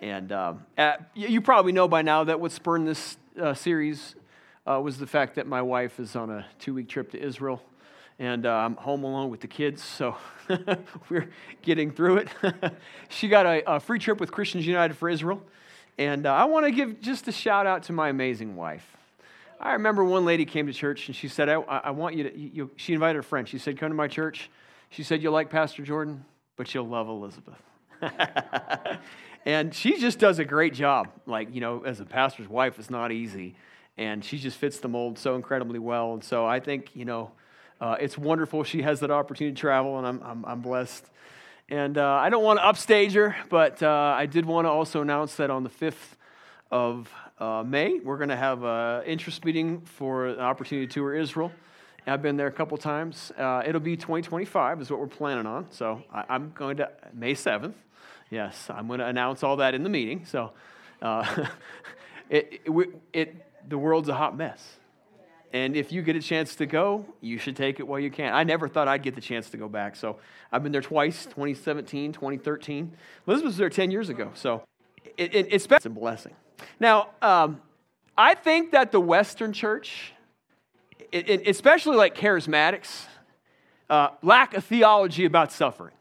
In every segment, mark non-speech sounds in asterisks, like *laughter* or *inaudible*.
And um, at, you probably know by now that what spurned this uh, series uh, was the fact that my wife is on a two week trip to Israel. And uh, I'm home alone with the kids, so *laughs* we're getting through it. *laughs* she got a, a, free trip with Christians United for Israel. And uh, I want to give just a shout out to my amazing wife. I remember one lady came to church and she said, I, I want you to, you, she invited a friend. She said, Come to my church. She said, You'll like Pastor Jordan, but you'll love Elizabeth. *laughs* and she just does a great job. Like, you know, as a pastor's wife, it's not easy. And she just fits the mold so incredibly well. And so I think, you know, uh, it's wonderful she has that opportunity to travel, and I'm, I'm, I'm blessed. And uh, I don't want to upstage her, but uh, I did want to also announce that on the 5th of uh, May, we're going to have an interest meeting for an opportunity to tour Israel. I've been there a couple times. Uh, it'll be 2025 is what we're planning on. So I, am going to May 7th. Yes, I'm going to announce all that in the meeting. So uh, *laughs* it, it, it, the world's a hot mess. And if you get a chance to go, you should take it while you can. I never thought I'd get the chance to go back. So I've been there twice 2017, 2013. Elizabeth was there 10 years ago. So it, it, it's been a blessing. Now, um, I think that the Western church, especially like charismatics, uh, lack a theology about suffering.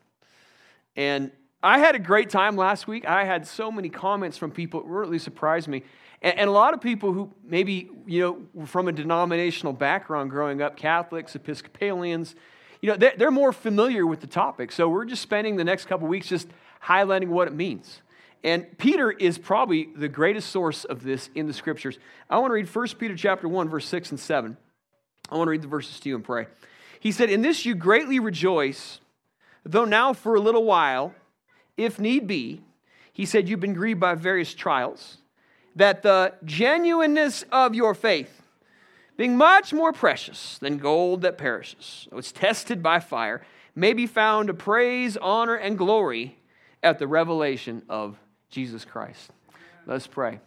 And I had a great time last week. I had so many comments from people that really surprised me. And, and a lot of people who maybe, you know, were from a denominational background growing up, Catholics, Episcopalians, you know, they're, they're more familiar with the topic. So we're just spending the next couple weeks just highlighting what it means. And Peter is probably the greatest source of this in the scriptures. I want to read 1 Peter chapter 1, verse 6 and 7. I want to read the verses to you and pray. He said, In this you greatly rejoice, though now for a little while, if need be, he said, You've been grieved by various trials, that the genuineness of your faith, being much more precious than gold that perishes, it's tested by fire, may be found to praise, honor, and glory at the revelation of Jesus Christ. Let's pray.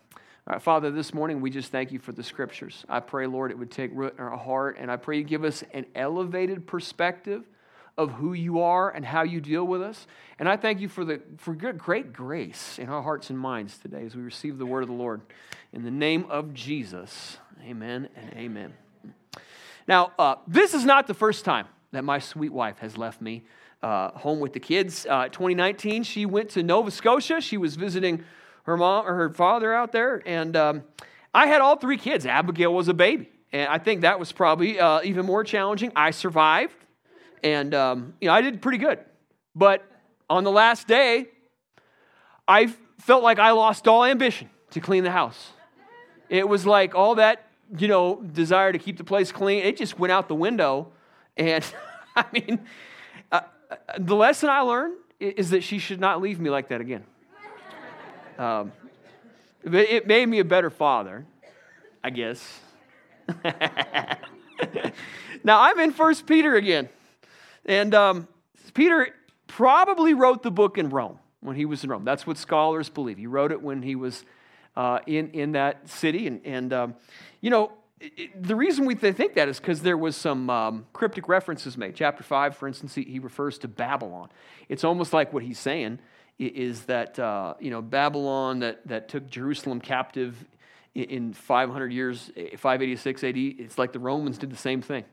All right, Father, this morning we just thank you for the scriptures. I pray, Lord, it would take root in our heart, and I pray you give us an elevated perspective of who you are and how you deal with us. And I thank you for the for great grace in our hearts and minds today as we receive the word of the Lord. In the name of Jesus, amen and amen. Now, uh, this is not the first time that my sweet wife has left me uh, home with the kids. Uh, 2019, she went to Nova Scotia. She was visiting her mom or her father out there, and um, I had all three kids. Abigail was a baby, and I think that was probably uh, even more challenging. I survived, and um, you know I did pretty good. But on the last day, I felt like I lost all ambition to clean the house. It was like all that you know desire to keep the place clean. It just went out the window, and *laughs* I mean the lesson I learned is that she should not leave me like that again. Um, it made me a better father, I guess. *laughs* now I'm in First Peter again, and um, Peter probably wrote the book in Rome when he was in Rome. That's what scholars believe. He wrote it when he was uh, in in that city, and and um, you know the reason we think that is because there was some um, cryptic references made. Chapter 5, for instance, he, he, refers to Babylon. It's almost like what he's saying is that, uh, you know, Babylon that, that took Jerusalem captive in 500 years, 586 AD, it's like the Romans did the same thing.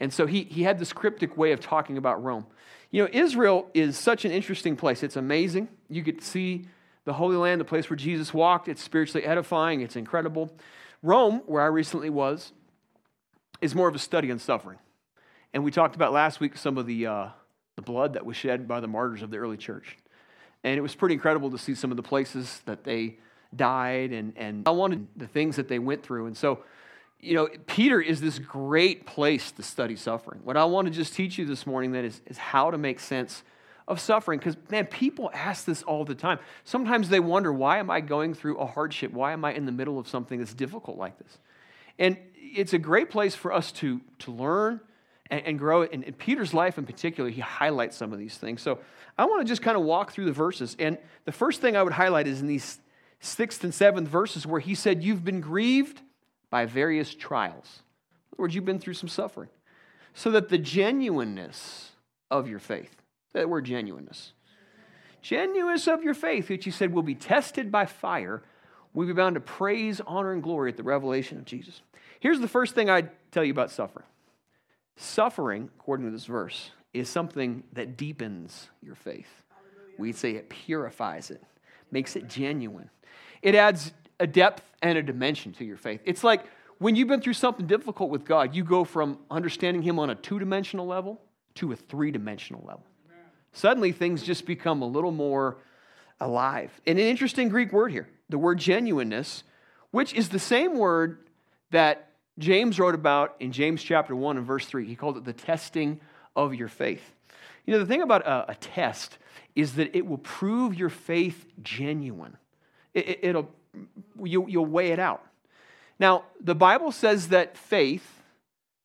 And so he, he had this cryptic way of talking about Rome. You know, Israel is such an interesting place. It's amazing. You to see the Holy Land, the place where Jesus walked. It's spiritually edifying, it's incredible. Rome, where I recently was, is more of a study on suffering. And we talked about last week some of the, uh, the blood that was shed by the martyrs of the early church. And it was pretty incredible to see some of the places that they died and, and I wanted the things that they went through. And so, you know, Peter is this great place to study suffering. What I want to just teach you this morning then is, is how to make sense of suffering. Because man people ask this all the time. Sometimes they wonder why am i going through a hardship? Why am i in the middle of something that's difficult like this? And it's a great place for us to, to learn and, and grow and in peter's life in particular he highlights some of these things. So i want to just kind of walk through the verses. And the first thing i would highlight is in these sixth and seventh verses where he said you've been grieved by various trials in other words you've been through some suffering so that the genuineness of your faith that word genuineness. genuineness of your faith, which you said will be tested by fire, will be bound to praise, honor, and glory at the revelation of Jesus. Here's the first thing I'd tell you about suffering suffering, according to this verse, is something that deepens your faith. We'd say it purifies it, makes it genuine. It adds a depth and a dimension to your faith. It's like when you've been through something difficult with God, you go from understanding Him on a two dimensional level to a three dimensional level. Suddenly, things just become a little more alive. And an interesting Greek word here, the word genuineness, which is the same word that James wrote about in James chapter 1 and verse 3. He called it the testing of your faith. You know, the thing about a, a test is that it will prove your faith genuine. It, will you, you'll weigh it out. Now, the Bible says that faith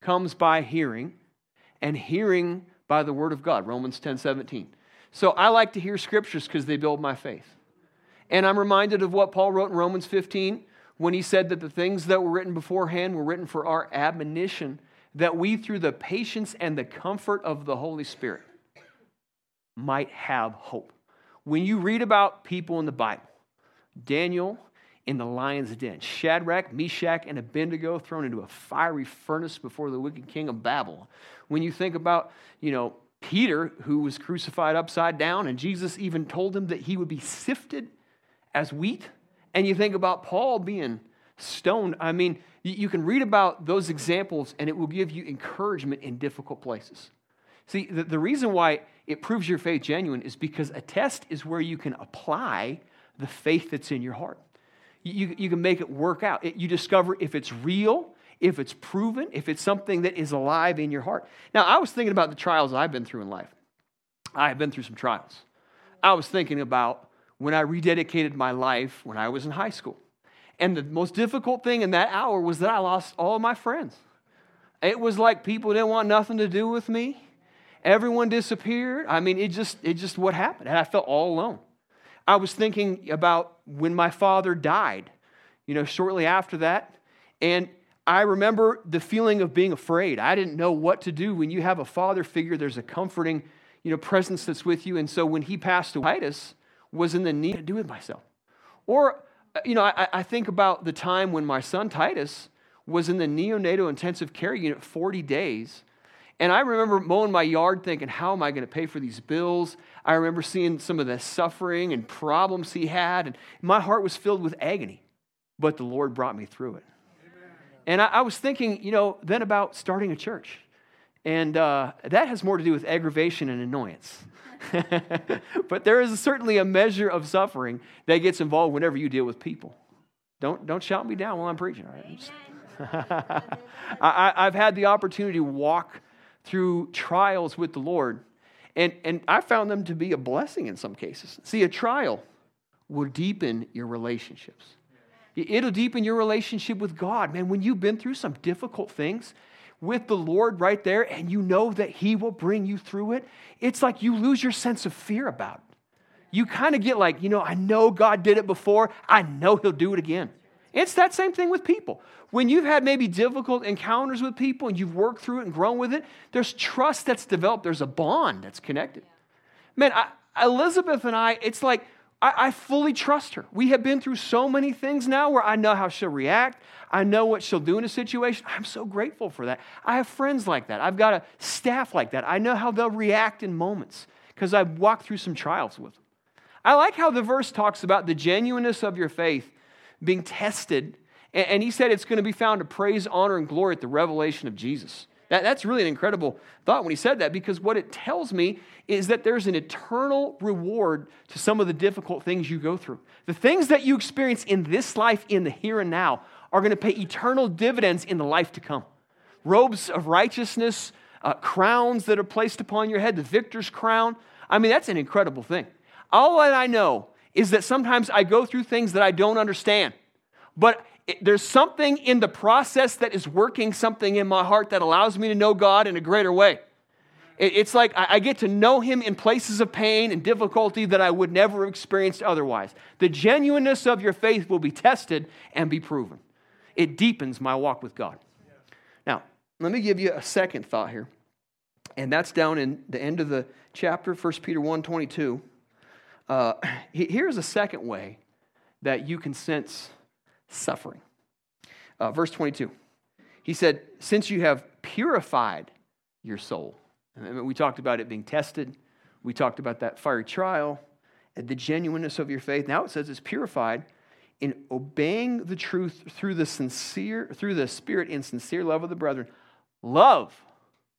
comes by hearing, and hearing by the word of God, Romans 10 17. So I like to hear scriptures because they build my faith. And I'm reminded of what Paul wrote in Romans 15 when he said that the things that were written beforehand were written for our admonition, that we, through the patience and the comfort of the Holy Spirit, might have hope. When you read about people in the Bible, Daniel in the lion's den, Shadrach, Meshach, and Abednego thrown into a fiery furnace before the wicked king of Babylon. When you think about, you know, Peter, who was crucified upside down, and Jesus even told him that he would be sifted as wheat. And you think about Paul being stoned. I mean, you can read about those examples, and it will give you encouragement in difficult places. See, the, the reason why it proves your faith genuine is because a test is where you can apply the faith that's in your heart. You, you can make it work out. It, you discover if it's real, if it's proven, if it's something that is alive in your heart. Now, I was thinking about the trials I've been through in life. I have been through some trials. I was thinking about when I rededicated my life when I was in high school. And the most difficult thing in that hour was that I lost all of my friends. It was like people didn't want nothing to do with me. Everyone disappeared. I mean, it just it just what happened. And I felt all alone. I was thinking about when my father died, you know, shortly after that. And I remember the feeling of being afraid. I didn't know what to do. When you have a father figure, there's a comforting, you know, presence that's with you. And so when he passed away, Titus was in the need to do with myself. Or, uh, you know, I, I think about the time when my son Titus was in the neonatal intensive care unit 40 days and I remember mowing my yard thinking, how am I going to pay for these bills? I remember seeing some of the suffering and problems he had, and my heart was filled with agony. But the Lord brought me through it. Amen. And I, I, was thinking, you know, then about starting a church. And uh, that has more to do with aggravation and annoyance. *laughs* but there is certainly a measure of suffering that gets involved whenever you deal with people. Don't, don't shout me down while I'm preaching, all right? *laughs* I, I've had the opportunity to walk through trials with the Lord. And, and I found them to be a blessing in some cases. See, a trial will deepen your relationships. It'll deepen your relationship with God. Man, when you've been through some difficult things with the Lord right there and you know that He will bring you through it, it's like you lose your sense of fear about it. You kind of get like, you know, I know God did it before, I know He'll do it again. It's that same thing with people. When you've had maybe difficult encounters with people and you've worked through it and grown with it, there's trust that's developed, there's a bond that's connected. Man, I, Elizabeth and I, it's like I, I fully trust her. We have been through so many things now where I know how she'll react, I know what she'll do in a situation. I'm so grateful for that. I have friends like that, I've got a staff like that. I know how they'll react in moments because I've walked through some trials with them. I like how the verse talks about the genuineness of your faith being tested. And he said it's going to be found to praise, honor, and glory at the revelation of Jesus. That, that's really an incredible thought when he said that because what it tells me is that there's an eternal reward to some of the difficult things you go through. The things that you experience in this life, in the here and now, are going to pay eternal dividends in the life to come. Robes of righteousness, uh, crowns that are placed upon your head, the victor's crown. I mean, that's an incredible thing. All that I know is that sometimes I go through things that I don't understand. But there's something in the process that is working something in my heart that allows me to know God in a greater way. It, it's like I, I get to know Him in places of pain and difficulty that I would never have experienced otherwise. The genuineness of your faith will be tested and be proven. It deepens my walk with God. Now, let me give you a second thought here. And that's down in the end of the chapter, 1 Peter 1 22. Uh, *clears throat* here's a second way that you can sense suffering. Uh, verse 22. He said, Since you have purified your soul. And we talked about it being tested. We talked about that fiery trial and the genuineness of your faith. Now it says it's purified in obeying the truth through the sincere, through the spirit in sincere love of the brethren. Love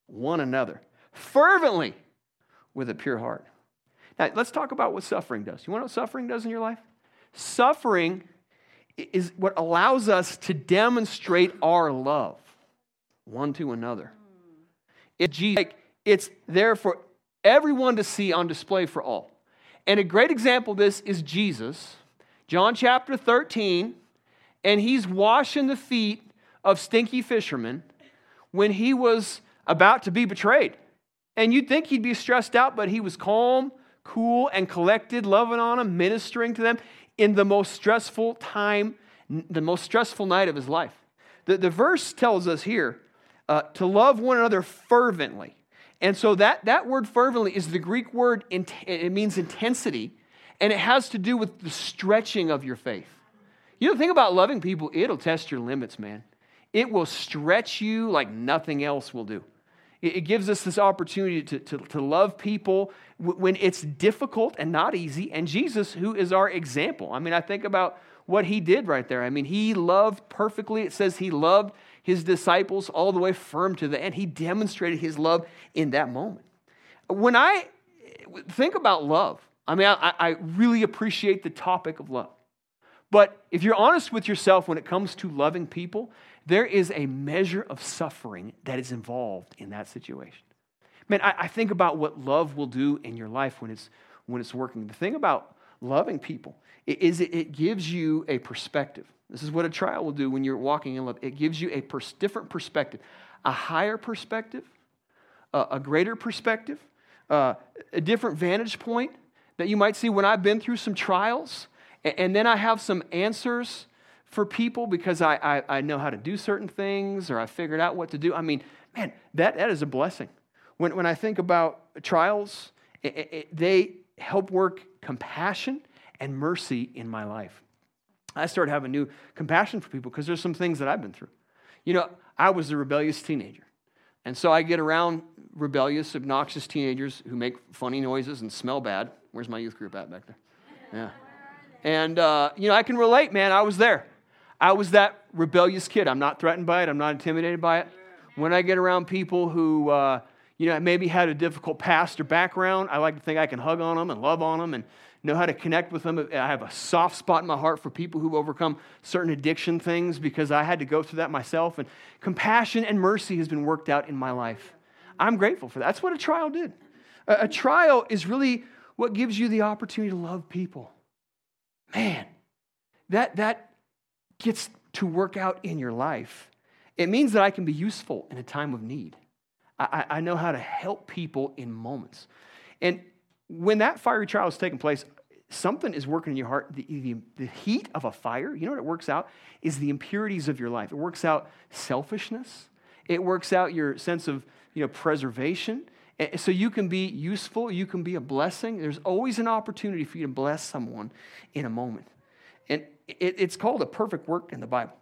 one another fervently with a pure heart. Now let's talk about what suffering does. You want to know what suffering does in your life? Suffering is what allows us to demonstrate our love one to another. It's, like, it's there for everyone to see on display for all. And a great example of this is Jesus, John chapter 13, and he's washing the feet of stinky fishermen when he was about to be betrayed. And you'd think he'd be stressed out, but he was calm, cool, and collected, loving on them, ministering to them in the most stressful time, the most stressful night of his life. The, the verse tells us here uh, to love one another fervently. And so that, that word fervently is the Greek word, it means intensity, and it has to do with the stretching of your faith. You know, think about loving people, it'll test your limits, man. It will stretch you like nothing else will do. It, gives us this opportunity to, to, to love people when it's difficult and not easy. And Jesus, who is our example, I mean, I think about what he did right there. I mean, he loved perfectly. It says he loved his disciples all the way firm to the end. He demonstrated his love in that moment. When I think about love, I mean, I, I really appreciate the topic of love. But if you're honest with yourself when it comes to loving people, there is a measure of suffering that is involved in that situation. Man, I, I think about what love will do in your life when it's, when it's working. The thing about loving people is it, gives you a perspective. This is what a trial will do when you're walking in love. It gives you a pers- different perspective, a higher perspective, uh, a greater perspective, uh, a different vantage point that you might see when I've been through some trials, and, and then I have some answers for people because I, I, I, know how to do certain things or I figured out what to do. I mean, man, that, that is a blessing. When, when I think about trials, it, it, they help work compassion and mercy in my life. I started having new compassion for people because there's some things that I've been through. You know, I was a rebellious teenager. And so I get around rebellious, obnoxious teenagers who make funny noises and smell bad. Where's my youth group at back there? Yeah. And, uh, you know, I can relate, man. I was there. I was that rebellious kid. I'm not threatened by it, I'm not intimidated by it. When I get around people who, uh, you know, maybe had a difficult past or background, I like to think I can hug on them and love on them and know how to connect with them. I have a soft spot in my heart for people who've overcome certain addiction things because I had to go through that myself. And compassion and mercy has been worked out in my life. I'm grateful for that. That's what a trial did. A, a trial is really what gives you the opportunity to love people. Man, that, that gets to work out in your life. It means that I can be useful in a time of need. I, I know how to help people in moments. And when that fiery trial is taking place, something is working in your heart. The, the, the, heat of a fire, you know what it works out? Is the impurities of your life. It works out selfishness. It works out your sense of you know, preservation. So you can be useful, you can be a blessing. There's always an opportunity for you to bless someone in a moment. And it, it's called a perfect work in the Bible.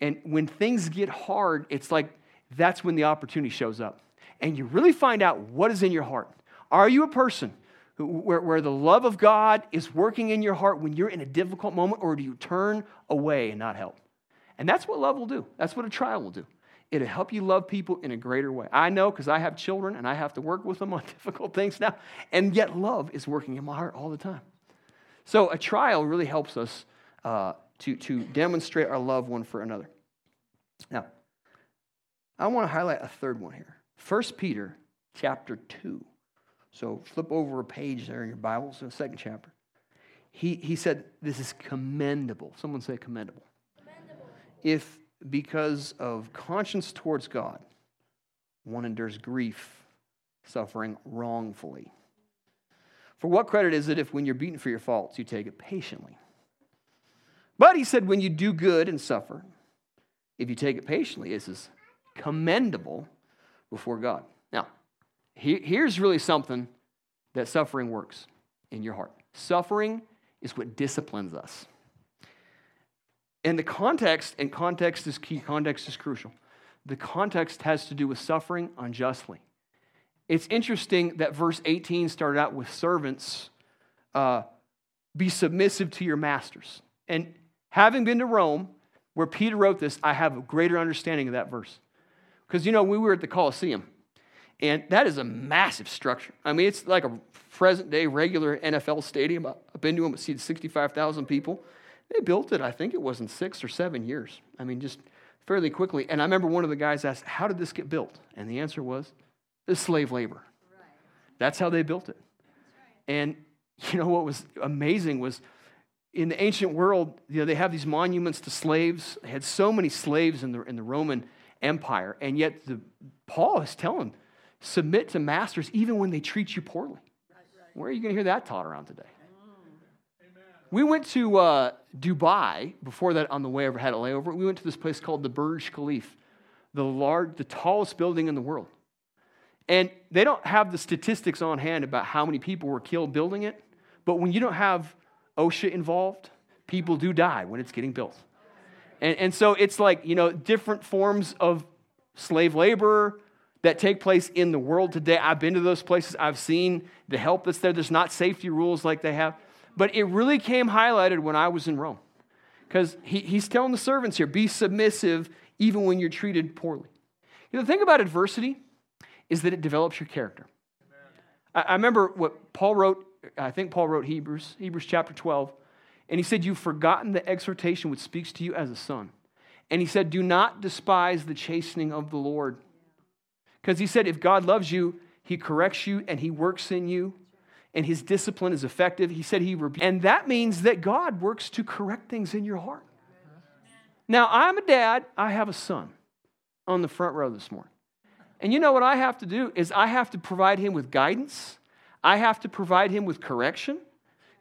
And when things get hard, it's like that's when the opportunity shows up. And you really find out what is in your heart. Are you a person who, where, where the love of God is working in your heart when you're in a difficult moment, or do you turn away and not help? And that's what love will do. That's what a trial will do. It'll help you love people in a greater way. I know because I have children and I have to work with them on *laughs* difficult things now, and yet love is working in my heart all the time. So a trial really helps us uh, to, to demonstrate our love one for another. Now, I want to highlight a third one here. 1 Peter chapter 2. So flip over a page there in your Bible, so second chapter. He, he said, This is commendable. Someone say commendable. commendable. If because of conscience towards God, one endures grief, suffering wrongfully. For what credit is it if, when you're beaten for your faults, you take it patiently? But he said, when you do good and suffer, if you take it patiently, this is commendable before God. Now, here's really something that suffering works in your heart. Suffering is what disciplines us. And the context, and context is key, context is crucial. The context has to do with suffering unjustly. It's interesting that verse 18 started out with servants, uh, be submissive to your masters. And having been to Rome, where Peter wrote this, I have a greater understanding of that verse. Because, you know, we were at the Colosseum, and that is a massive structure. I mean, it's like a present day regular NFL stadium. I've been to them, it seats 65,000 people. They built it, I think it was in six or seven years. I mean, just fairly quickly. And I remember one of the guys asked, How did this get built? And the answer was, The slave labor. That's how they built it. And you know what was amazing was in the ancient world, you know, they have these monuments to slaves. They had so many slaves in the, in the Roman Empire. And yet the, Paul is telling, submit to masters even when they treat you poorly. Where are you going to hear that taught around today? We went to uh, Dubai before that on the way over, had a layover. We went to this place called the Burj Khalifa, the, large, the tallest building in the world. And they don't have the statistics on hand about how many people were killed building it, but when you don't have OSHA involved, people do die when it's getting built. And, and so it's like, you know, different forms of slave labor that take place in the world today. I've been to those places, I've seen the help that's there. There's not safety rules like they have. But it really came highlighted when I was in Rome. Because he, he's telling the servants here be submissive even when you're treated poorly. You know, the thing about adversity is that it develops your character. I, I remember what Paul wrote, I think Paul wrote Hebrews, Hebrews chapter 12, and he said, You've forgotten the exhortation which speaks to you as a son. And he said, Do not despise the chastening of the Lord. Because he said, If God loves you, he corrects you and he works in you and his discipline is effective. He said he rebuked. And that means that God works to correct things in your heart. Now, I'm a dad, I have a son on the front row this morning. And you know what I have to do is I have to provide him with guidance. I have to provide him with correction.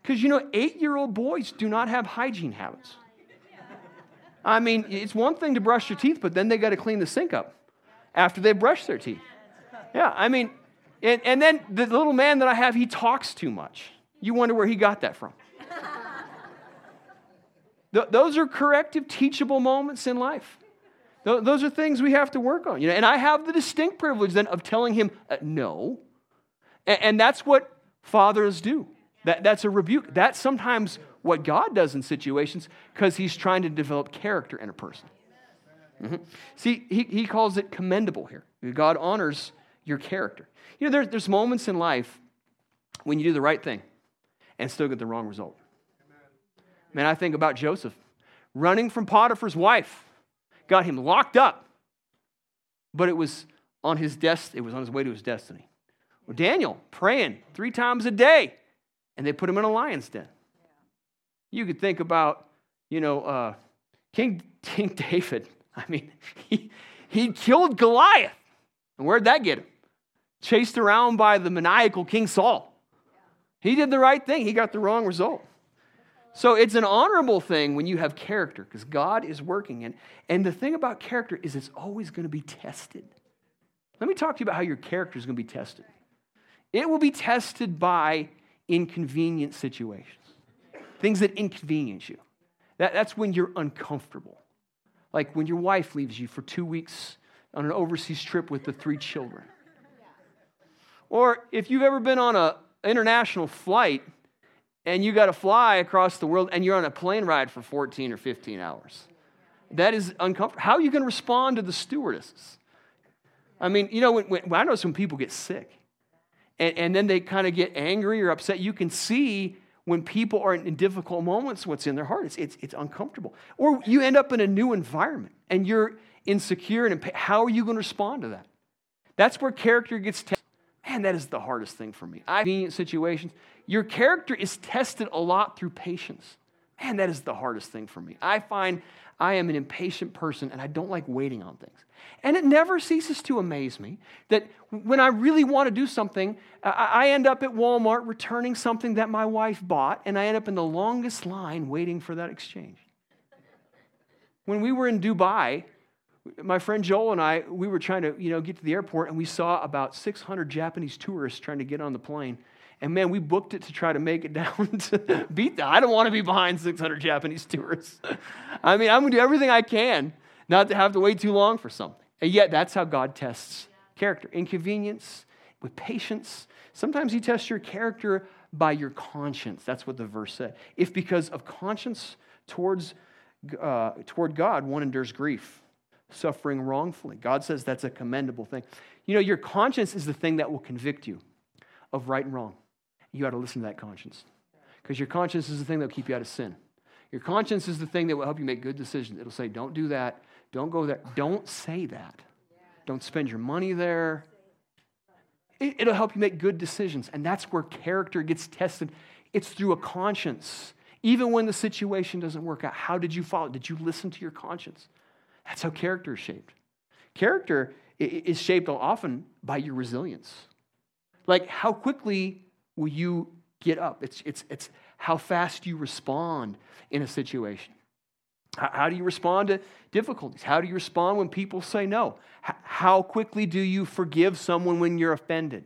Because you know, eight year old boys do not have hygiene habits. I mean, it's one thing to brush your teeth, but then they got to clean the sink up after they brush their teeth. Yeah, I mean, and, and then the little man that I have, he talks too much. You wonder where he got that from. *laughs* Th- those are corrective, teachable moments in life. Th- those are things we have to work on. You know? And I have the distinct privilege then of telling him uh, no. And, and that's what fathers do. That, that's a rebuke. That's sometimes what God does in situations because he's trying to develop character in a person. Mm-hmm. See, he, he calls it commendable here. God honors your character. You know, there, there's moments in life when you do the right thing and still get the wrong result. Man, I think about Joseph running from Potiphar's wife, got him locked up, but it was on his desk, it was on his way to his destiny. Daniel praying three times a day, and they put him in a lion's den. You could think about, you know, uh, King, *laughs* King David. I mean, he, he killed Goliath. And where'd that get him? chased around by the maniacal King Saul. He did the right thing, he got the wrong result. So it's an honorable thing when you have character because God is working. And, and the thing about character is it's always going to be tested. Let me talk to you about how your character is going to be tested. It will be tested by inconvenient situations, things that inconvenience you. That, that's when you're uncomfortable. Like when your wife leaves you for two weeks on an overseas trip with the three children. Or if you've ever been on an international flight and you got to fly across the world and you're on a plane ride for 14 or 15 hours. That is uncomfortable. How are you going to respond to the stewardesses? I mean, you know, when, when, I know some people get sick and, and then they kind of get angry or upset. You can see when people are in difficult moments what's in their heart. It's, it's, it's uncomfortable. Or you end up in a new environment and you're insecure and how are you going to respond to that? That's where character gets tested. Man, that is the hardest thing for me. I convenient situations. Your character is tested a lot through patience. Man, that is the hardest thing for me. I find I am an impatient person and I don't like waiting on things. And it never ceases to amaze me that when I really want to do something, I end up at Walmart returning something that my wife bought, and I end up in the longest line waiting for that exchange. When we were in Dubai, my friend Joel and I, we were trying to, you know, get to the airport and we saw about 600 Japanese tourists trying to get on the plane. And man, we booked it to try to make it *laughs* down to beat that. I don't want to be behind 600 Japanese tourists. I mean, I'm going to do everything I can not to have to wait too long for something. And yet, that's how God tests character inconvenience with patience. Sometimes He tests your character by your conscience. That's what the verse said. If because of conscience towards, uh, toward God, one endures grief, suffering wrongfully. God says that's a commendable thing. You know, your conscience is the thing that will convict you of right and wrong. You got to listen to that conscience because your conscience is the thing that will keep you out of sin. Your conscience is the thing that will help you make good decisions. It'll say, don't do that. Don't go there. Don't say that. Don't spend your money there. It'll help you make good decisions. And that's where character gets tested. It's through a conscience. Even when the situation doesn't work out, how did you follow? Did you listen to your conscience? That's how character is shaped. Character is shaped often by your resilience. Like, how quickly will you get up? It's, it's, it's how fast you respond in a situation. How do you respond to difficulties? How do you respond when people say no? How quickly do you forgive someone when you're offended?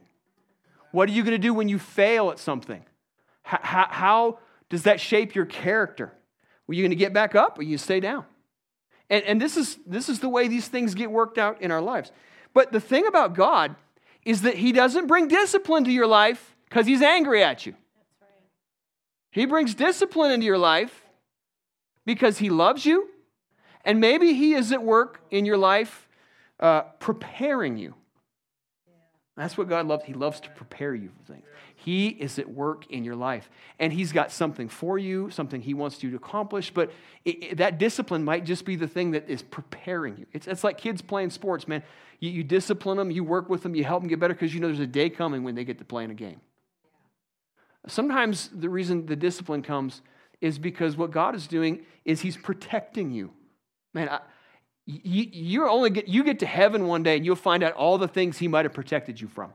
What are you going to do when you fail at something? How, how does that shape your character? Are you going to get back up or you stay down? And, and this, is, this is the way these things get worked out in our lives. But the thing about God is that He doesn't bring discipline to your life because He's angry at you. He brings discipline into your life because He loves you, and maybe He is at work in your life uh, preparing you. That's what God loves. He loves to prepare you for things. He is at work in your life. And He's got something for you, something He wants you to accomplish. But it, it, that discipline might just be the thing that is preparing you. It's, it's like kids playing sports, man. You, you discipline them, you work with them, you help them get better because you know there's a day coming when they get to play in a game. Sometimes the reason the discipline comes is because what God is doing is He's protecting you. Man, I, you, you only get you get to heaven one day and you'll find out all the things He might have protected you from.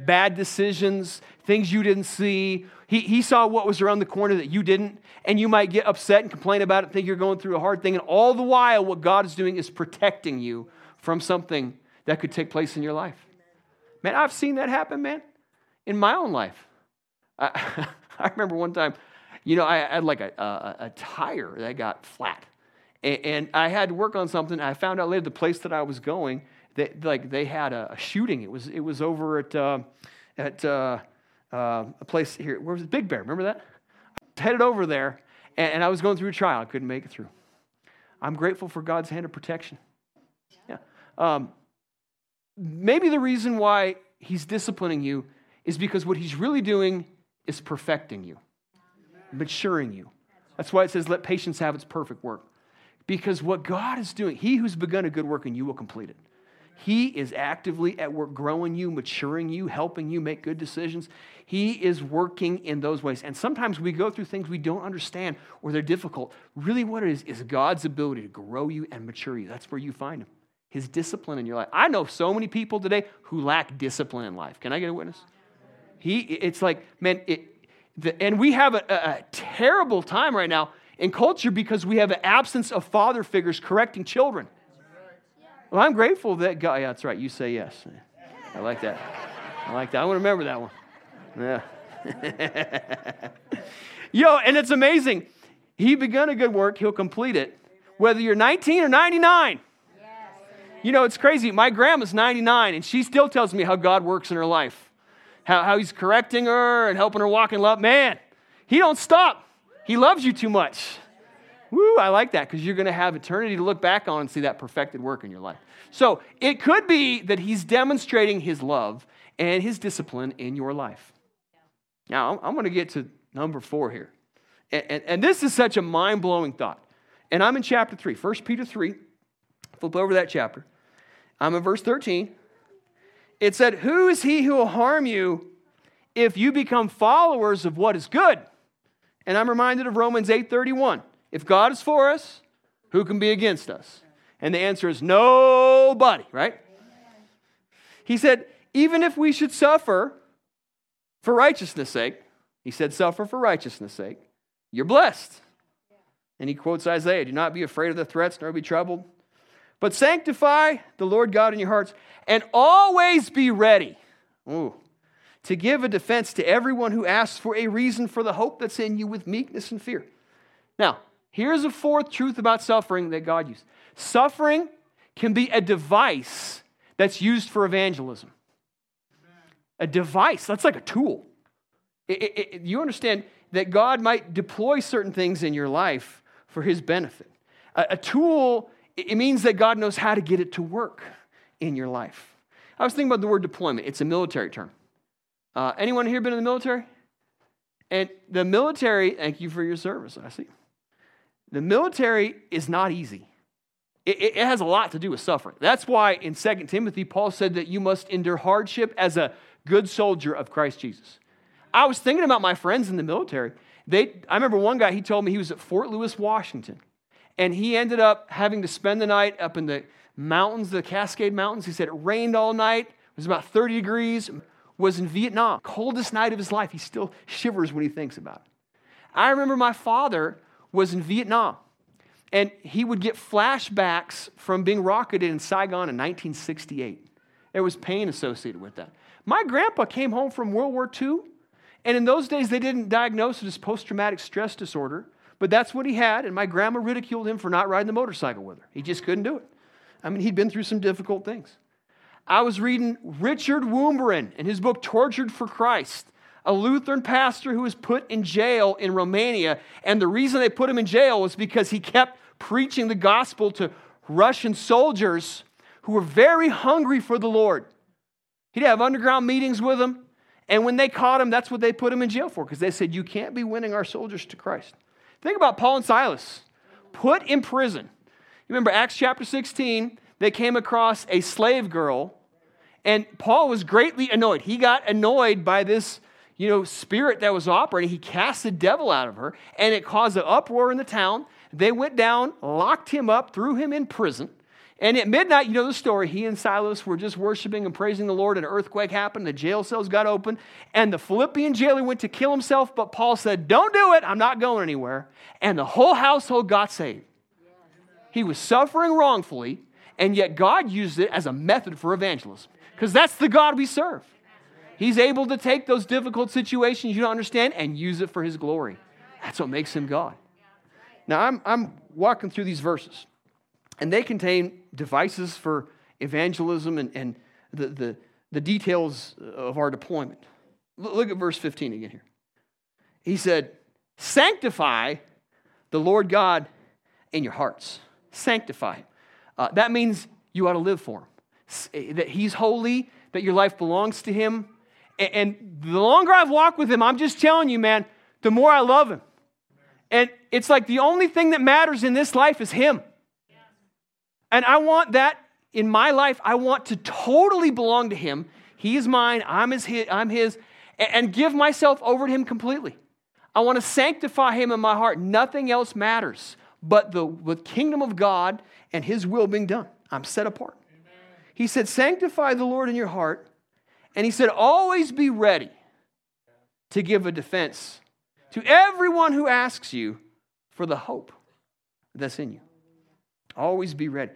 Bad decisions, things you didn't see. He, he saw what was around the corner that you didn't, and you might get upset and complain about it, think you're going through a hard thing. And all the while, what God is doing is protecting you from something that could take place in your life. Man, I've seen that happen, man, in my own life. I, *laughs* I remember one time you know, I had like a, a, a tire that got flat. And, and, I had to work on something. I found out later the place that I was going, that like they had a, a shooting. It was, it was over at, uh, at uh, uh, a place here. Where was it? Big Bear. Remember that? I headed over there, and, and I was going through a trial. I couldn't make it through. I'm grateful for God's hand of protection. Yeah. Um, maybe the reason why he's disciplining you is because what he's really doing is perfecting you maturing you. That's why it says, let patience have its perfect work. Because what God is doing, He who's begun a good work in you will complete it. He is actively at work growing you, maturing you, helping you make good decisions. He is working in those ways. And sometimes we go through things we don't understand or they're difficult. Really, what it is, is God's ability to grow you and mature you. That's where you find Him. His discipline in your life. I know so many people today who lack discipline in life. Can I get a witness? He, it's like, man, it, and we have a, a terrible time right now in culture because we have an absence of father figures correcting children. Well, I'm grateful that God, yeah, that's right, you say yes. I like that. I like that. I want to remember that one. Yeah. *laughs* Yo, and it's amazing. He begun a good work, he'll complete it, whether you're 19 or 99. You know, it's crazy. My grandma's 99, and she still tells me how God works in her life how, how he's correcting her and helping her walk in love. Man, he don't stop. He loves you too much. Woo, I like that because you're going to have eternity to look back on and see that perfected work in your life. So it could be that he's demonstrating his love and his discipline in your life. Now, I'm going to get to number four here. And, and, and this is such a mind blowing thought. And I'm in chapter 3, 1 Peter 3. Flip over that chapter. I'm in verse 13. It said, Who is he who will harm you if you become followers of what is good? And I'm reminded of Romans 8:31. If God is for us, who can be against us? And the answer is nobody, right? He said, even if we should suffer for righteousness' sake, he said, suffer for righteousness' sake, you're blessed. And he quotes Isaiah, do not be afraid of the threats, nor be troubled. But sanctify the Lord God in your hearts and always be ready. Ooh. to give a defense to everyone who asks for a reason for the hope that's in you with meekness and fear. Now, here's a fourth truth about suffering that God used suffering can be a device that's used for evangelism. A device, that's like a tool. It, it, it, you understand that God might deploy certain things in your life for his benefit. A, a tool, it means that God knows how to get it to work in your life. I was thinking about the word deployment, it's a military term. Uh, anyone here been in the military? And the military, thank you for your service, I see. The military is not easy. It, it, has a lot to do with suffering. That's why in 2 Timothy, Paul said that you must endure hardship as a good soldier of Christ Jesus. I was thinking about my friends in the military. They, I remember one guy, he told me he was at Fort Lewis, Washington, and he ended up having to spend the night up in the mountains, the Cascade Mountains. He said it rained all night, it was about 30 degrees, was in Vietnam, coldest night of his life. He still shivers when he thinks about it. I remember my father was in Vietnam, and he would get flashbacks from being rocketed in Saigon in 1968. There was pain associated with that. My grandpa came home from World War II, and in those days they didn't diagnose it as post traumatic stress disorder, but that's what he had, and my grandma ridiculed him for not riding the motorcycle with her. He just couldn't do it. I mean, he'd been through some difficult things. I was reading Richard Wurmbrand in his book Tortured for Christ, a Lutheran pastor who was put in jail in Romania. And the reason they put him in jail was because he kept preaching the gospel to Russian soldiers who were very hungry for the Lord. He'd have underground meetings with them. And when they caught him, that's what they put him in jail for because they said, You can't be winning our soldiers to Christ. Think about Paul and Silas, put in prison. You remember Acts chapter 16, they came across a slave girl, and Paul was greatly annoyed. He got annoyed by this, you know, spirit that was operating. He cast the devil out of her, and it caused an uproar in the town. They went down, locked him up, threw him in prison. And at midnight, you know the story. He and Silas were just worshiping and praising the Lord. An earthquake happened. The jail cells got open. And the Philippian jailer went to kill himself. But Paul said, Don't do it. I'm not going anywhere. And the whole household got saved. He was suffering wrongfully. And yet God used it as a method for evangelism. Because that's the God we serve. He's able to take those difficult situations you don't understand and use it for his glory. That's what makes him God. Now, I'm, I'm walking through these verses. And they contain devices for evangelism and, and the, the, the details of our deployment. Look at verse 15 again here. He said, Sanctify the Lord God in your hearts. Sanctify Uh, that means you ought to live for Him, that He's holy, that your life belongs to Him. And, and the longer I've walked with Him, I'm just telling you, man, the more I love Him. And it's like the only thing that matters in this life is Him. And I want that in my life. I want to totally belong to Him. He is mine, I'm his, I'm his, and give myself over to Him completely. I want to sanctify Him in my heart. Nothing else matters but the, the kingdom of God and His will being done. I'm set apart. Amen. He said, Sanctify the Lord in your heart. And He said, Always be ready to give a defense to everyone who asks you for the hope that's in you. Always be ready.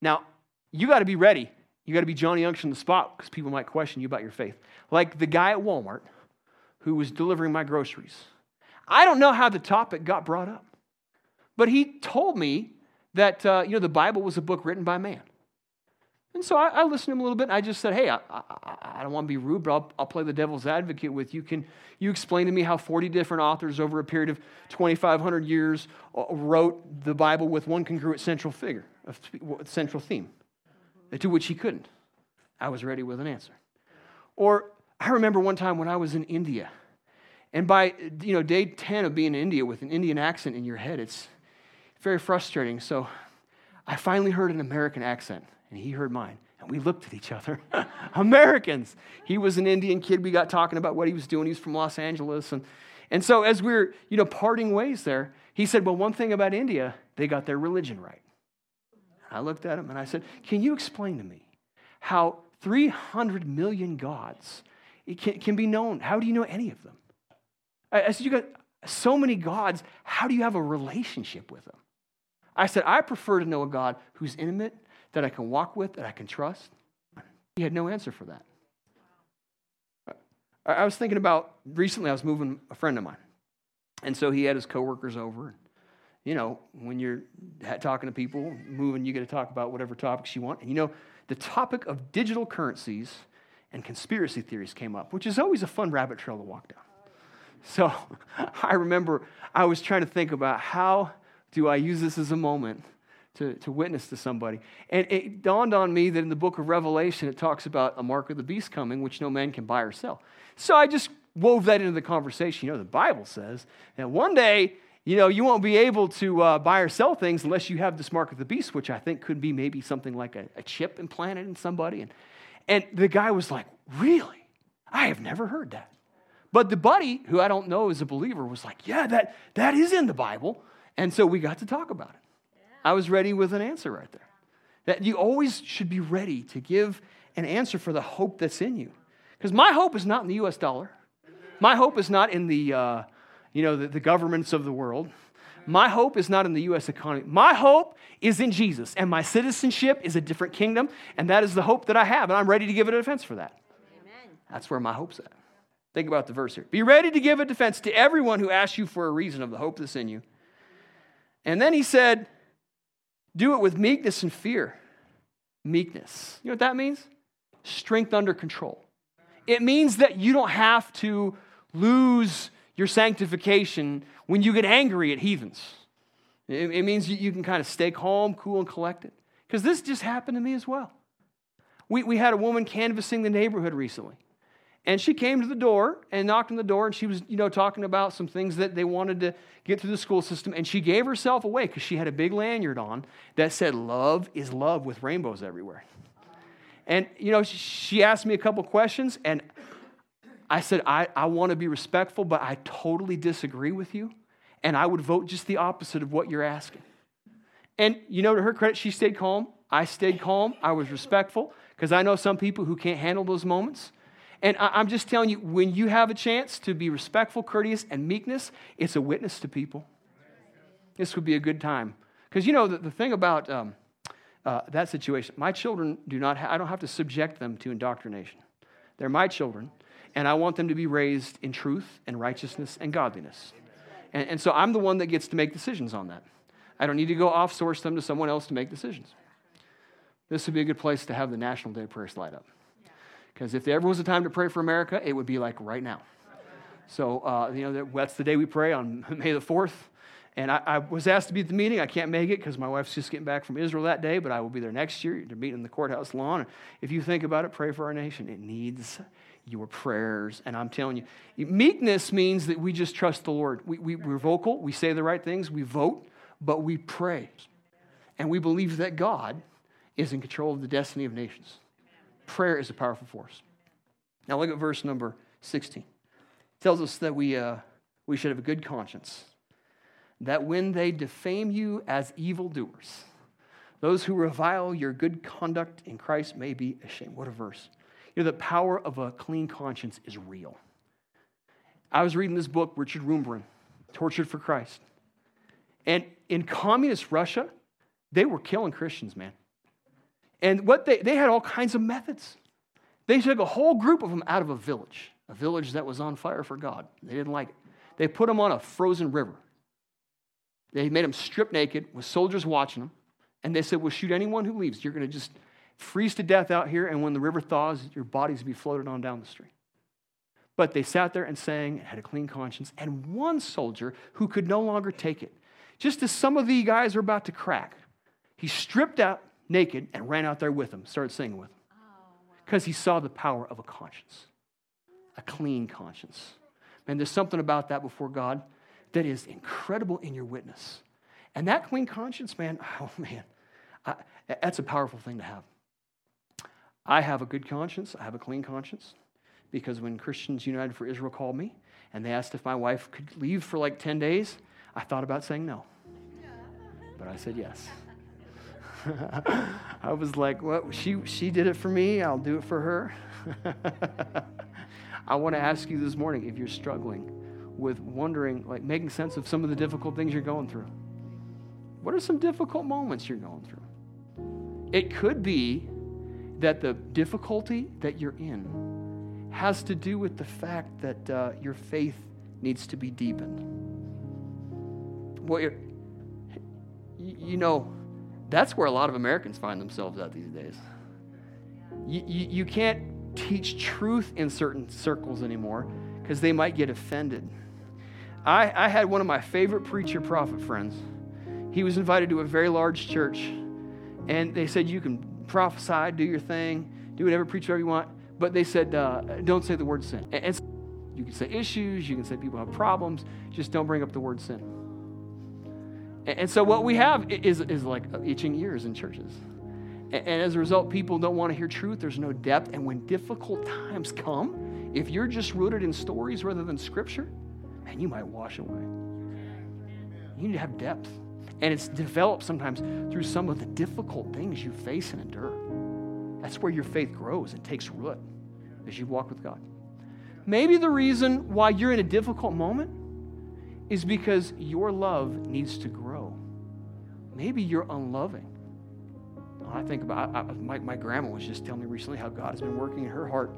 Now, you got to be ready. You got to be Johnny Youngster on the spot because people might question you about your faith. Like the guy at Walmart who was delivering my groceries. I don't know how the topic got brought up, but he told me that uh, you know the Bible was a book written by man. And so I, I, listened to him a little bit, and I just said, "Hey, I, I, I don't want to be rude, but I'll, I'll, play the devil's advocate with you. Can you explain to me how 40 different authors over a period of 2,500 years uh, wrote the Bible with one congruent central figure, a central theme, to which he couldn't? I was ready with an answer. Or I remember one time when I was in India, and by you know day 10 of being in India with an Indian accent in your head, it's very frustrating. So I finally heard an American accent and he heard mine. And we looked at each other. *laughs* Americans. He was an Indian kid. We got talking about what he was doing. He was from Los Angeles. And, and so as we are you know, parting ways there, he said, Well, one thing about India, they got their religion right. I looked at him and I said, Can you explain to me how 300 million gods can, can be known? How do you know any of them? I, I said, You got so many gods. How do you have a relationship with them? I said, I prefer to know a God who's intimate, that I can walk with, that I can trust? He had no answer for that. I was thinking about recently, I was moving a friend of mine. And so he had his coworkers over. You know, when you're talking to people, moving, you get to talk about whatever topics you want. And you know, the topic of digital currencies and conspiracy theories came up, which is always a fun rabbit trail to walk down. So *laughs* I remember I was trying to think about how do I use this as a moment to, to witness to somebody. And it dawned on me that in the book of Revelation, it talks about a mark of the beast coming, which no man can buy or sell. So I just wove that into the conversation. You know, the Bible says that one day, you know, you won't be able to uh, buy or sell things unless you have this mark of the beast, which I think could be maybe something like a, a chip implanted in somebody. And, and the guy was like, Really? I have never heard that. But the buddy, who I don't know is a believer, was like, Yeah, that, that is in the Bible. And so we got to talk about it. I was ready with an answer right there. That you always should be ready to give an answer for the hope that's in you. Because my hope is not in the US dollar. My hope is not in the, uh, you know, the, the governments of the world. My hope is not in the US economy. My hope is in Jesus, and my citizenship is a different kingdom, and that is the hope that I have, and I'm ready to give a defense for that. Amen. That's where my hope's at. Think about the verse here. Be ready to give a defense to everyone who asks you for a reason of the hope that's in you. And then he said, Do it with meekness and fear. Meekness. You know what that means? Strength under control. It means that you don't have to lose your sanctification when you get angry at heathens. It, it means you can kind of stay calm, cool, and collected. Because this just happened to me as well. We, we had a woman canvassing the neighborhood recently. And she came to the door and knocked on the door, and she was, you know, talking about some things that they wanted to get through the school system. And she gave herself away because she had a big lanyard on that said, Love is love with rainbows everywhere. And, you know, she asked me a couple questions, and I said, I, I want to be respectful, but I totally disagree with you. And I would vote just the opposite of what you're asking. And, you know, to her credit, she stayed calm. I stayed calm. I was respectful because I know some people who can't handle those moments. And I'm just telling you, when you have a chance to be respectful, courteous, and meekness, it's a witness to people. This would be a good time. Because you know, the, the thing about um, uh, that situation, my children do not, ha- I don't have to subject them to indoctrination. They're my children, and I want them to be raised in truth and righteousness and godliness. And, and so I'm the one that gets to make decisions on that. I don't need to go off source them to someone else to make decisions. This would be a good place to have the National Day prayer slide up. Because if there ever was a time to pray for America, it would be like right now. So, uh, you know, that's the day we pray on *laughs* May the 4th. And I, I, was asked to be at the meeting. I can't make it because my wife's just getting back from Israel that day, but I will be there next year to meet in the courthouse lawn. If you think about it, pray for our nation. It needs your prayers. And I'm telling you, meekness means that we just trust the Lord. We, we, we're vocal, we say the right things, we vote, but we pray. And we believe that God is in control of the destiny of nations. Prayer is a powerful force. Now look at verse number 16. It tells us that we, uh, we should have a good conscience, that when they defame you as evildoers, those who revile your good conduct in Christ may be ashamed. What a verse. You know, the power of a clean conscience is real. I was reading this book, Richard Wurmbrand, Tortured for Christ. And in communist Russia, they were killing Christians, man. And what they, they had all kinds of methods. They took a whole group of them out of a village, a village that was on fire for God. They didn't like it. They put them on a frozen river. They made them strip naked with soldiers watching them. And they said, We'll shoot anyone who leaves. You're going to just freeze to death out here. And when the river thaws, your bodies will be floated on down the stream. But they sat there and sang, had a clean conscience. And one soldier who could no longer take it, just as some of the guys are about to crack, he stripped out naked and ran out there with them, started singing with them. Oh, because he saw the power of a conscience, a clean conscience. Man, there's something about that before God that is incredible in your witness. And that clean conscience, man, *laughs* oh man, I, that's a powerful thing to have. I have a good conscience, I have a clean conscience, because when Christians United for Israel called me and they asked if my wife could leave for like 10 days, I thought about saying no. But I said yes. *laughs* *laughs* I was like, well, she, she did it for me, I'll do it for her. *laughs* I want to ask you this morning if you're struggling with wondering, like making sense of some of the difficult things you're going through. What are some difficult moments you're going through? It could be that the difficulty that you're in has to do with the fact that uh, your faith needs to be deepened. Well, you you know, that's where a lot of Americans find themselves at these days. You, you, you can't teach truth in certain circles anymore because they might get offended. I, I had one of my favorite preacher prophet friends. He was invited to a very large church, and they said, You can prophesy, do your thing, do whatever, preach whatever you want, but they said, uh, Don't say the word sin. And, and you can say issues, you can say people have problems, just don't bring up the word sin. And, so what we have is, is like itching ears in churches. And as a result, people don't want to hear truth, there's no depth, and when difficult times come, if you're just rooted in stories rather than scripture, man, you might wash away. You need to have depth. And it's developed sometimes through some of the difficult things you face and endure. That's where your faith grows and takes root as you walk with God. Maybe the reason why you're in a difficult moment is because your love needs to grow. Maybe you're unloving. I think about I, my, my grandma was just telling me recently how God has been working in her heart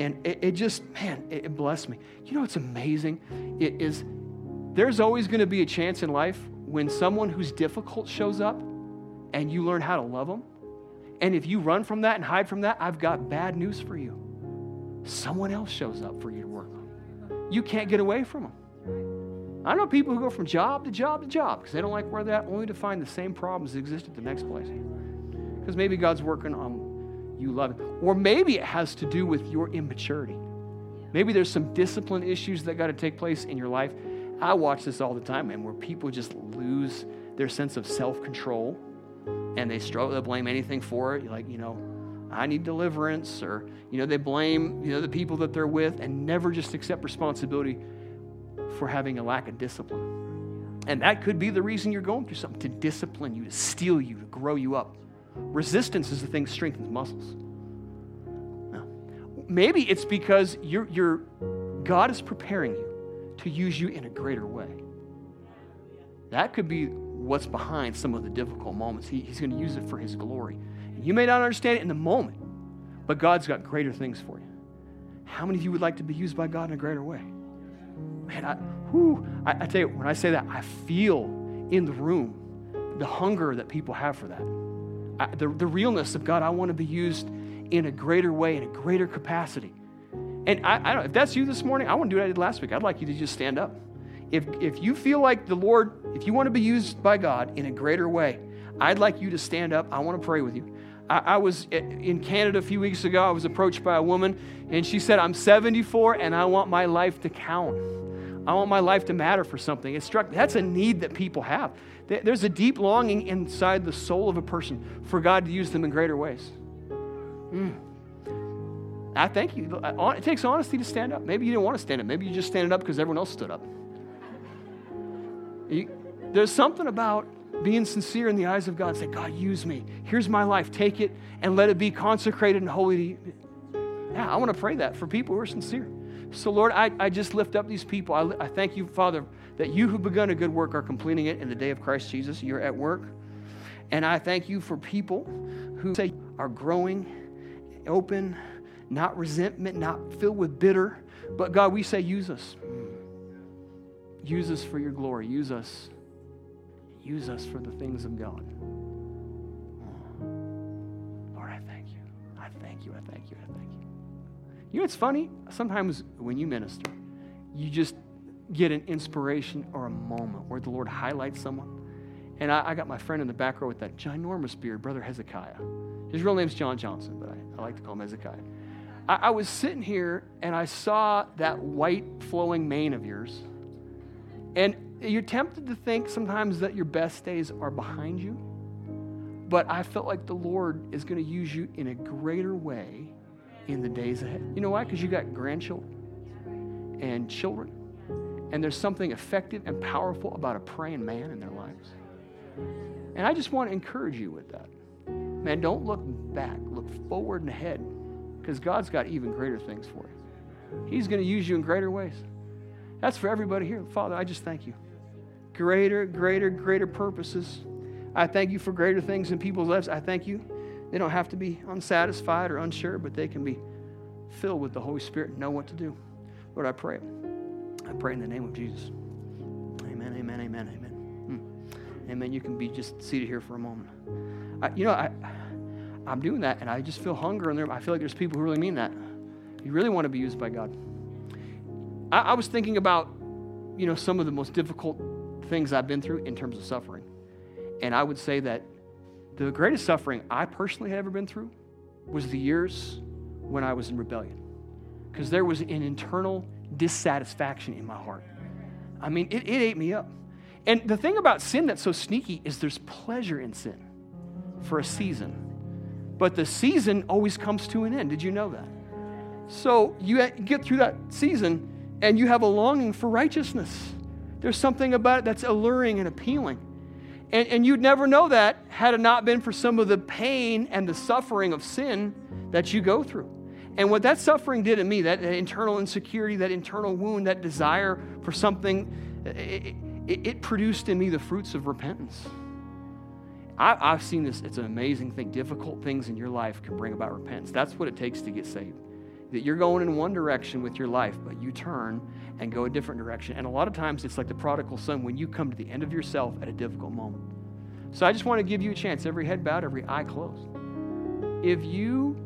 and it, it just, man, it, it, blessed me. You know what's amazing? It is there's always going to be a chance in life when someone who's difficult shows up and you learn how to love them. And if you run from that and hide from that, I've got bad news for you. Someone else shows up for you to work on. You can't get away from them. I know people who go from job to job to job because they don't like where they're at, only to find the same problems that exist at the next place. Because maybe God's working on you loving. Or maybe it has to do with your immaturity. Maybe there's some discipline issues that got to take place in your life. I watch this all the time, man, where people just lose their sense of self control and they struggle to blame anything for it. Like, you know, I need deliverance, or, you know, they blame, you know, the people that they're with and never just accept responsibility for having a lack of discipline. And that could be the reason you're going through something to discipline you, to steel you, to grow you up. Resistance is the thing that strengthens muscles. Now, maybe it's because you're, you're, God is preparing you to use you in a greater way. That could be what's behind some of the difficult moments. He, he's going to use it for His glory. And you may not understand it in the moment, but God's got greater things for you. How many of you would like to be used by God in a greater way? Man, I, whew, I, I tell you, when I say that, I feel in the room the hunger that people have for that the, the realness of God, I want to be used in a greater way, in a greater capacity. And I, I don't, if that's you this morning, I want to do what I did last week. I'd like you to just stand up. If, if you feel like the Lord, if you want to be used by God in a greater way, I'd like you to stand up. I want to pray with you. I, I was eh, in Canada a few weeks ago. I was approached by a woman, and she said, I'm 74 and I want my life to count. I want my life to matter for something. It struck that's a need that people have. There's a deep longing inside the soul of a person for God to use them in greater ways. Mm. I thank you. It takes honesty to stand up. Maybe you didn't want to stand up. Maybe you just standing up because everyone else stood up. You, there's something about being sincere in the eyes of God. Say, God, use me. Here's my life. Take it and let it be consecrated and holy. Yeah, I want to pray that for people who are sincere. So, Lord, I, I just lift up these people. I, I thank you, Father, that you who begun a good work are completing it in the day of Christ Jesus. You're at work. And I thank you for people who say are growing, open, not resentment, not filled with bitter. But God, we say, use us. Use us for your glory. Use us. Use us for the things of God. You know, it's funny. Sometimes when you minister, you just get an inspiration or a moment where the Lord highlights someone. And I, I got my friend in the back row with that ginormous beard, Brother Hezekiah. His real name's John Johnson, but I, I like to call him Hezekiah. I, I was sitting here and I saw that white flowing mane of yours. And you're tempted to think sometimes that your best days are behind you. But I felt like the Lord is going to use you in a greater way in the days ahead. You know why? Because you got grandchildren and children. And there's something effective and powerful about a praying man in their lives. And I just want to encourage you with that. Man, don't look back, look forward and ahead because God's got even greater things for you. He's going to use you in greater ways. That's for everybody here. Father, I just thank you. Greater, greater, greater purposes. I thank you for greater things in people's lives. I thank you. They don't have to be unsatisfied or unsure, but they can be filled with the Holy Spirit and know what to do. Lord, I pray. I pray in the name of Jesus. Amen, amen, amen, amen. Hmm. Amen. You can be just seated here for a moment. I, you know, I, I'm doing that, and I just feel hunger in there. I feel like there's people who really mean that. You really want to be used by God. I, I was thinking about, you know, some of the most difficult things I've been through in terms of suffering. And I would say that the greatest suffering I personally had ever been through was the years when I was in rebellion. Because there was an internal dissatisfaction in my heart. I mean, it, it ate me up. And the thing about sin that's so sneaky is there's pleasure in sin for a season. But the season always comes to an end. Did you know that? So you get through that season and you have a longing for righteousness. There's something about it that's alluring and appealing. And, and you'd never know that had it not been for some of the pain and the suffering of sin that you go through. And what that suffering did in me, that internal insecurity, that internal wound, that desire for something, it, it, it produced in me the fruits of repentance. I, I've seen this, it's an amazing thing. Difficult things in your life can bring about repentance. That's what it takes to get saved that you're going in one direction with your life, but you turn and go a different direction. And a lot of times it's like the prodigal son when you come to the end of yourself at a difficult moment. So I just want to give you a chance, every head bowed, every eye closed. If you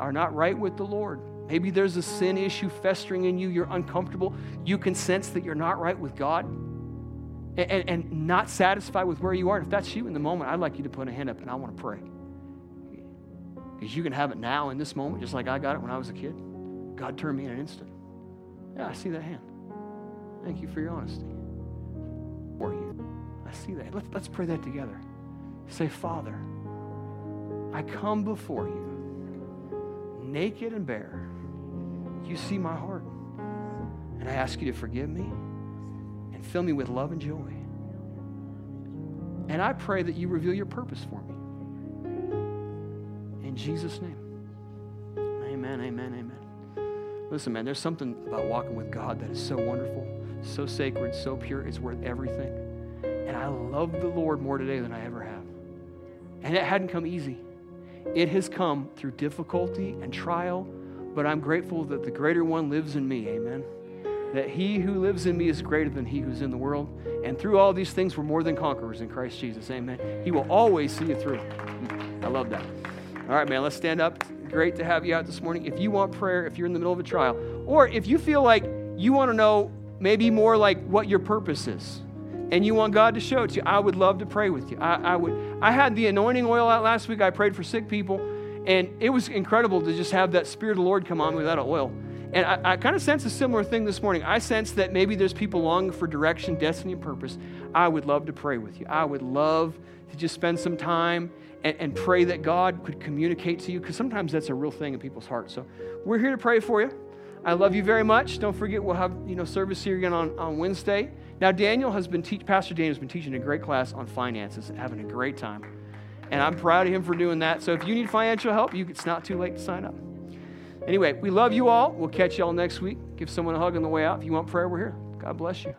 are not right with the Lord, maybe there's a sin issue festering in you, you're uncomfortable, you can sense that you're not right with God. And, and, not satisfied with where you are. And if that's you in the moment, I'd like you to put a hand up and I want to pray. Because you can have it now in this moment, just like I got it when I was a kid. God turned me in an instant. Yeah, I see that hand. Thank you for your honesty. For you. I see that. Let's, let's pray that together. Say, Father, I come before you, naked and bare. You see my heart. And I ask you to forgive me and fill me with love and joy. And I pray that you reveal your purpose for me. In Jesus' name. Amen, amen, amen. Listen, man, there's something about walking with God that is so wonderful, so sacred, so pure. It's worth everything. And I love the Lord more today than I ever have. And it hadn't come easy, it has come through difficulty and trial. But I'm grateful that the greater one lives in me. Amen that he who lives in me is greater than he who's in the world. And through all these things, we're more than conquerors in Christ Jesus. Amen. He will always see you through. I love that. All right, man, let's stand up. Great to have you out this morning. If you want prayer, if you're in the middle of a trial, or if you feel like you want to know maybe more like what your purpose is, and you want God to show it to you, I would love to pray with you. I, I would. I had the anointing oil out last week. I prayed for sick people, and it was incredible to just have that Spirit of the Lord come on me without oil. And I, I kind of sense a similar thing this morning. I sense that maybe there's people longing for direction, destiny, and purpose. I would love to pray with you. I would love to just spend some time and, and pray that God could communicate to you, because sometimes that's a real thing in people's hearts. So we're here to pray for you. I love you very much. Don't forget, we'll have you know service here again on, on Wednesday. Now, Daniel has been teach, Pastor Daniel has been teaching a great class on finances, having a great time. And I'm proud of him for doing that. So if you need financial help, you, it's not too late to sign up. Anyway, we love you all. We'll catch you all next week. Give someone a hug on the way out. If you want prayer, we're here. God bless you.